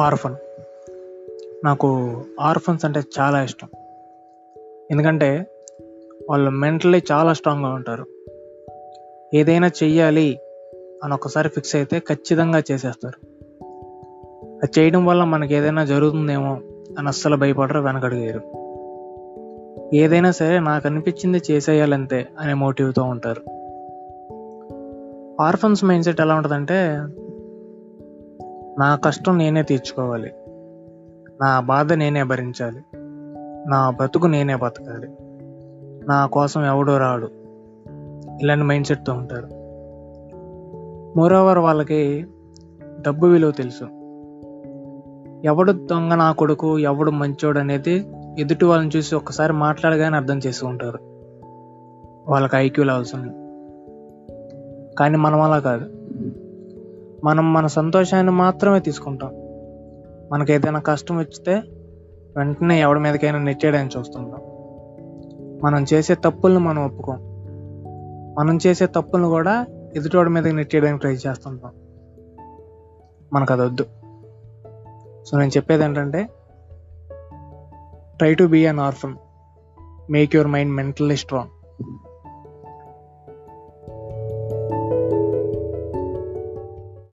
Orphan. నాకు orphans అంటే చాలా ఇష్టం. ఎందుకంటే వాళ్ళు మెంటలీ చాలా స్ట్రాంగ్గా ఉంటారు. ఏదైనా చెయ్యాలి అని ఒకసారి ఫిక్స్ అయితే ఖచ్చితంగా చేసేస్తారు. అది చేయడం వల్ల మనకి ఏదైనా జరుగుతుందేమో అని అస్సలు భయపడరు వెనకడిగేరు ఏదైనా సరే నాకు అనిపించింది చేసేయాలంతే అనే మోటివ్తో ఉంటారు. ఆర్ఫన్స్ మైండ్ సెట్ ఎలా ఉంటుందంటే నా కష్టం నేనే తీర్చుకోవాలి. నా బాధ నేనే భరించాలి. నా బ్రతుకు నేనే బతకాలి. నా కోసం ఎవడో రాడు. ఇలాంటి మైండ్ సెట్తో ఉంటారు. మోరోవర్ వాళ్ళకి డబ్బు విలువ తెలుసు. ఎవడు దొంగ నా కొడుకు ఎవడు మంచోడు అనేది ఎదుటి వాళ్ళని చూసి ఒక్కసారి మాట్లాడగానే అర్థం చేసుకుంటారు వాళ్ళకి ఐక్యూ లెవెల్స్ ఉన్నాయి. కానీ మనం అలా కాదు. మనం మన సంతోషాన్ని మాత్రమే తీసుకుంటాం. మనకి ఏదైనా కష్టం వచ్చితే వెంటనే ఎవడి మీదకైనా నెట్టేయడానికి చూస్తుంటాం. మనం చేసే తప్పులను మనం ఒప్పుకోం. మనం చేసే తప్పులను కూడా ఎదుటివాడి మీదకి నెట్టేయడానికి ట్రై చేస్తుంటాం. మనకు అది వద్దు సో నేను చెప్పేది ఏంటంటే try to be an orphan make your mind mentally strong